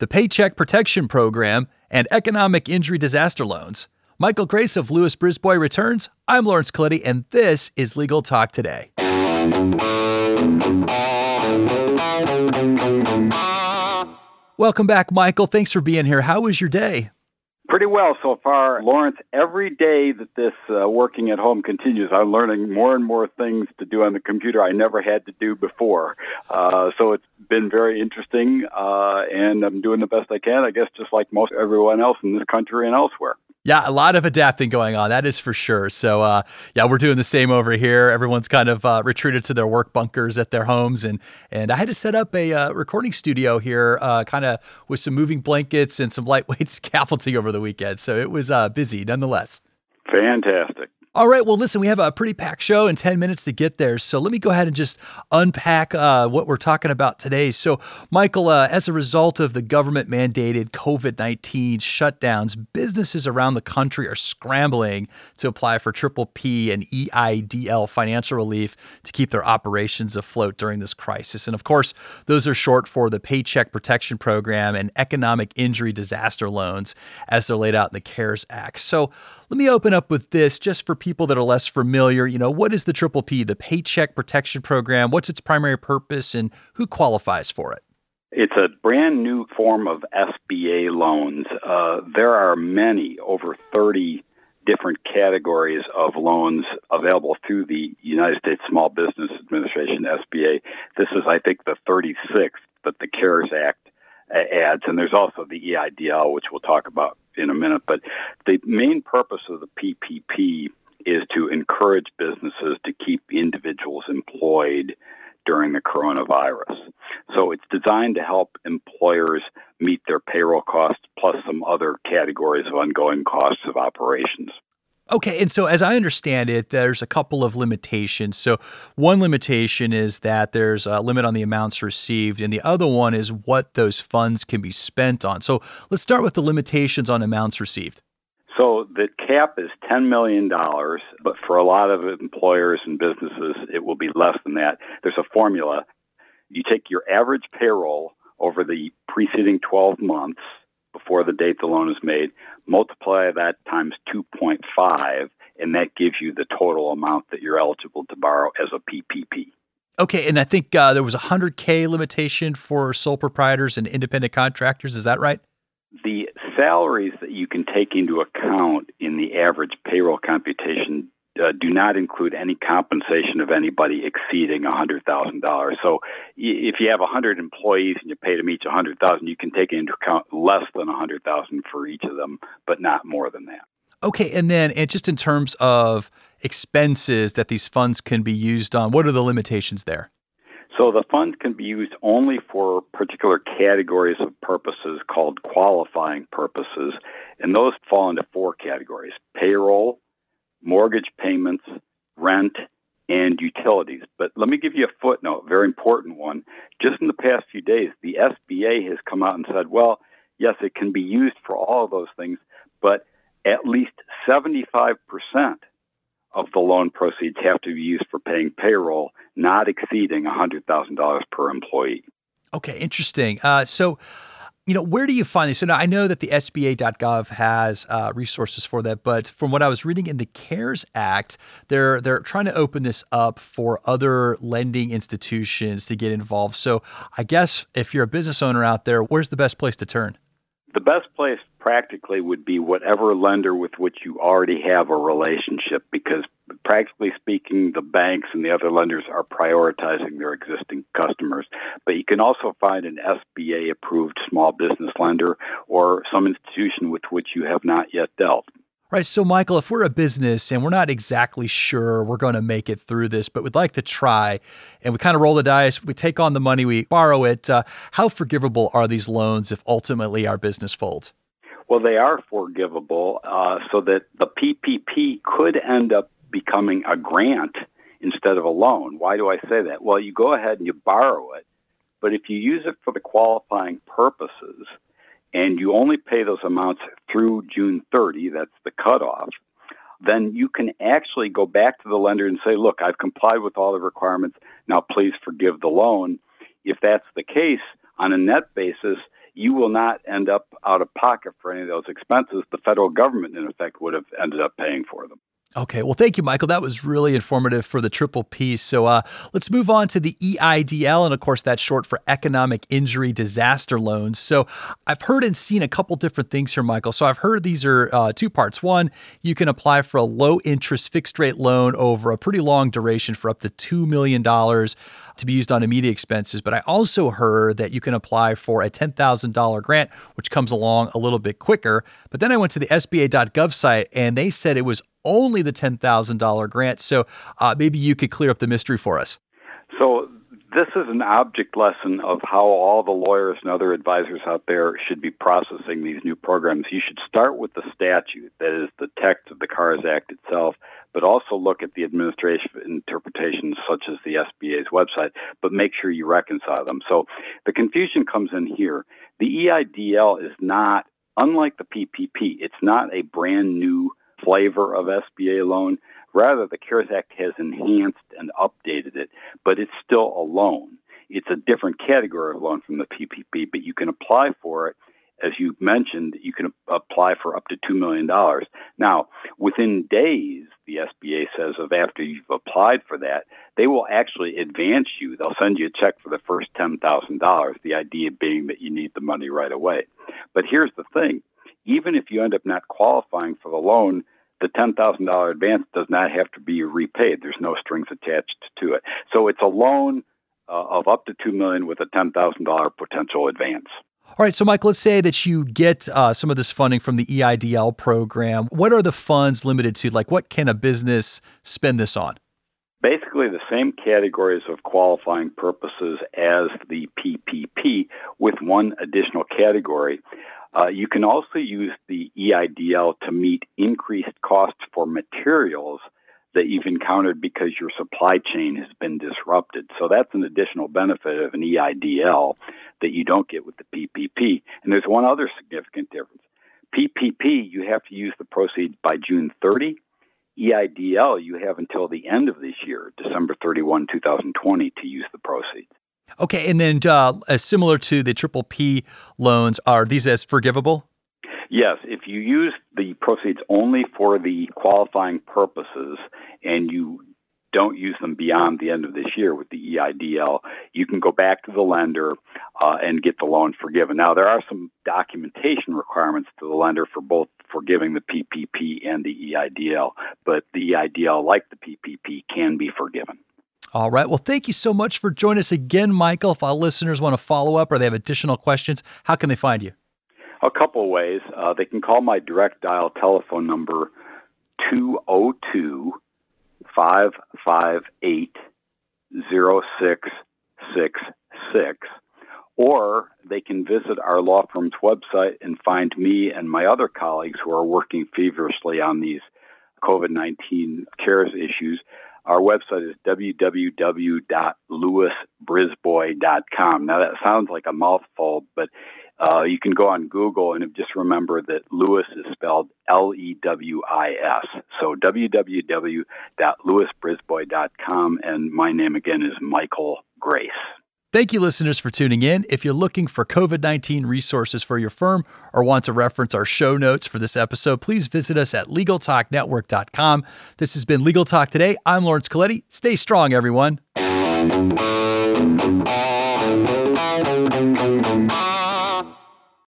the Paycheck Protection Program, and economic injury disaster loans. Michael Grace of Lewis Brisbois returns. I'm Lawrence Colletti, and this is Legal Talk Today. Welcome back, Michael. Thanks for being here. How was your day? Pretty well so far, Lawrence. Every day that this uh, working at home continues, I'm learning more and more things to do on the computer I never had to do before. Uh, so it's been very interesting, uh, and I'm doing the best I can, I guess, just like most everyone else in this country and elsewhere. Yeah, a lot of adapting going on. That is for sure. So, uh, yeah, we're doing the same over here. Everyone's kind of uh, retreated to their work bunkers at their homes, and and I had to set up a uh, recording studio here, uh, kind of with some moving blankets and some lightweight scaffolding over the weekend. So it was uh, busy, nonetheless. Fantastic. All right. Well, listen, we have a pretty packed show in 10 minutes to get there. So let me go ahead and just unpack uh, what we're talking about today. So, Michael, uh, as a result of the government mandated COVID 19 shutdowns, businesses around the country are scrambling to apply for Triple P and EIDL financial relief to keep their operations afloat during this crisis. And of course, those are short for the Paycheck Protection Program and Economic Injury Disaster Loans as they're laid out in the CARES Act. So, let me open up with this just for people that are less familiar. You know, what is the Triple P, the Paycheck Protection Program? What's its primary purpose and who qualifies for it? It's a brand new form of SBA loans. Uh, there are many, over 30 different categories of loans available through the United States Small Business Administration, SBA. This is, I think, the 36th that the CARES Act adds, and there's also the EIDL, which we'll talk about in a minute. But the main purpose of the PPP is to encourage businesses to keep individuals employed during the coronavirus. So it's designed to help employers meet their payroll costs plus some other categories of ongoing costs of operations. Okay, and so as I understand it, there's a couple of limitations. So one limitation is that there's a limit on the amounts received, and the other one is what those funds can be spent on. So let's start with the limitations on amounts received. So the cap is $10 million, but for a lot of employers and businesses, it will be less than that. There's a formula. You take your average payroll over the preceding 12 months before the date the loan is made, multiply that times 2.5, and that gives you the total amount that you're eligible to borrow as a PPP. Okay, and I think uh, there was a 100K limitation for sole proprietors and independent contractors. Is that right? The salaries that you can take into account in the average payroll computation uh, do not include any compensation of anybody exceeding $100,000. So if you have 100 employees and you pay them each 100,000, you can take into account less than 100,000 for each of them, but not more than that. Okay, and then and just in terms of expenses that these funds can be used on, what are the limitations there? So the funds can be used only for particular categories of purposes called qualifying purposes, and those fall into four categories: payroll, mortgage payments, rent, and utilities. But let me give you a footnote, very important one. Just in the past few days, the SBA has come out and said, well, yes, it can be used for all of those things, but at least 75% of the loan proceeds have to be used for paying payroll, not exceeding $100,000 per employee. Okay, interesting. Uh, so, you know, where do you find this? So now I know that the SBA.gov has uh, resources for that, but from what I was reading in the CARES Act, they're they're trying to open this up for other lending institutions to get involved. So I guess if you're a business owner out there, where's the best place to turn? The best place practically would be whatever lender with which you already have a relationship because practically speaking the banks and the other lenders are prioritizing their existing customers. But you can also find an SBA approved small business lender or some institution with which you have not yet dealt Right. So, Michael, if we're a business and we're not exactly sure we're going to make it through this, but we'd like to try and we kind of roll the dice, we take on the money, we borrow it, uh, how forgivable are these loans if ultimately our business folds? Well, they are forgivable uh, so that the PPP could end up becoming a grant instead of a loan. Why do I say that? Well, you go ahead and you borrow it, but if you use it for the qualifying purposes, and you only pay those amounts through June 30, that's the cutoff, then you can actually go back to the lender and say, look, I've complied with all the requirements. Now please forgive the loan. If that's the case, on a net basis, you will not end up out of pocket for any of those expenses. The federal government, in effect, would have ended up paying for them. Okay, well, thank you, Michael. That was really informative for the triple P. So uh, let's move on to the EIDL, and of course, that's short for Economic Injury Disaster Loans. So I've heard and seen a couple different things here, Michael. So I've heard these are uh, two parts. One, you can apply for a low interest fixed rate loan over a pretty long duration for up to $2 million to be used on immediate expenses. But I also heard that you can apply for a $10,000 grant, which comes along a little bit quicker. But then I went to the SBA.gov site and they said it was only the $10,000 grant. So uh, maybe you could clear up the mystery for us. So, this is an object lesson of how all the lawyers and other advisors out there should be processing these new programs. You should start with the statute, that is, the text of the CARES Act itself, but also look at the administrative interpretations, such as the SBA's website, but make sure you reconcile them. So, the confusion comes in here. The EIDL is not, unlike the PPP, it's not a brand new flavor of SBA loan. Rather, the CARES Act has enhanced and updated it, but it's still a loan. It's a different category of loan from the PPP, but you can apply for it. As you mentioned, you can apply for up to $2 million. Now, within days, the SBA says, of after you've applied for that, they will actually advance you. They'll send you a check for the first $10,000, the idea being that you need the money right away. But here's the thing even if you end up not qualifying for the loan, the $10,000 advance does not have to be repaid. There's no strings attached to it. So it's a loan uh, of up to 2 million with a $10,000 potential advance. All right, so Mike, let's say that you get uh, some of this funding from the EIDL program. What are the funds limited to? Like, what can a business spend this on? Basically, the same categories of qualifying purposes as the PPP, with one additional category. Uh, you can also use the EIDL to meet increased costs for materials that you've encountered because your supply chain has been disrupted. So that's an additional benefit of an EIDL that you don't get with the PPP. And there's one other significant difference. PPP, you have to use the proceeds by June 30. EIDL, you have until the end of this year, December 31, 2020, to use the proceeds. Okay, and then uh, as similar to the triple P loans, are these as forgivable? Yes, if you use the proceeds only for the qualifying purposes and you don't use them beyond the end of this year with the EIDL, you can go back to the lender uh, and get the loan forgiven. Now, there are some documentation requirements to the lender for both forgiving the PPP and the EIDL, but the EIDL, like the PPP, can be forgiven. All right. Well, thank you so much for joining us again, Michael. If our listeners want to follow up or they have additional questions, how can they find you? A couple ways. Uh, they can call my direct dial telephone number 202 558 0666, or they can visit our law firm's website and find me and my other colleagues who are working feverishly on these COVID 19 CARES issues our website is www.lewisbrisbois.com. Now, that sounds like a mouthful, but uh, you can go on Google and just remember that Lewis is spelled L E W I S. So www.lewisbrisbois.com, and my name again is Michael Grace. Thank you, listeners, for tuning in. If you're looking for COVID 19 resources for your firm or want to reference our show notes for this episode, please visit us at LegalTalkNetwork.com. This has been Legal Talk Today. I'm Lawrence Colletti. Stay strong, everyone.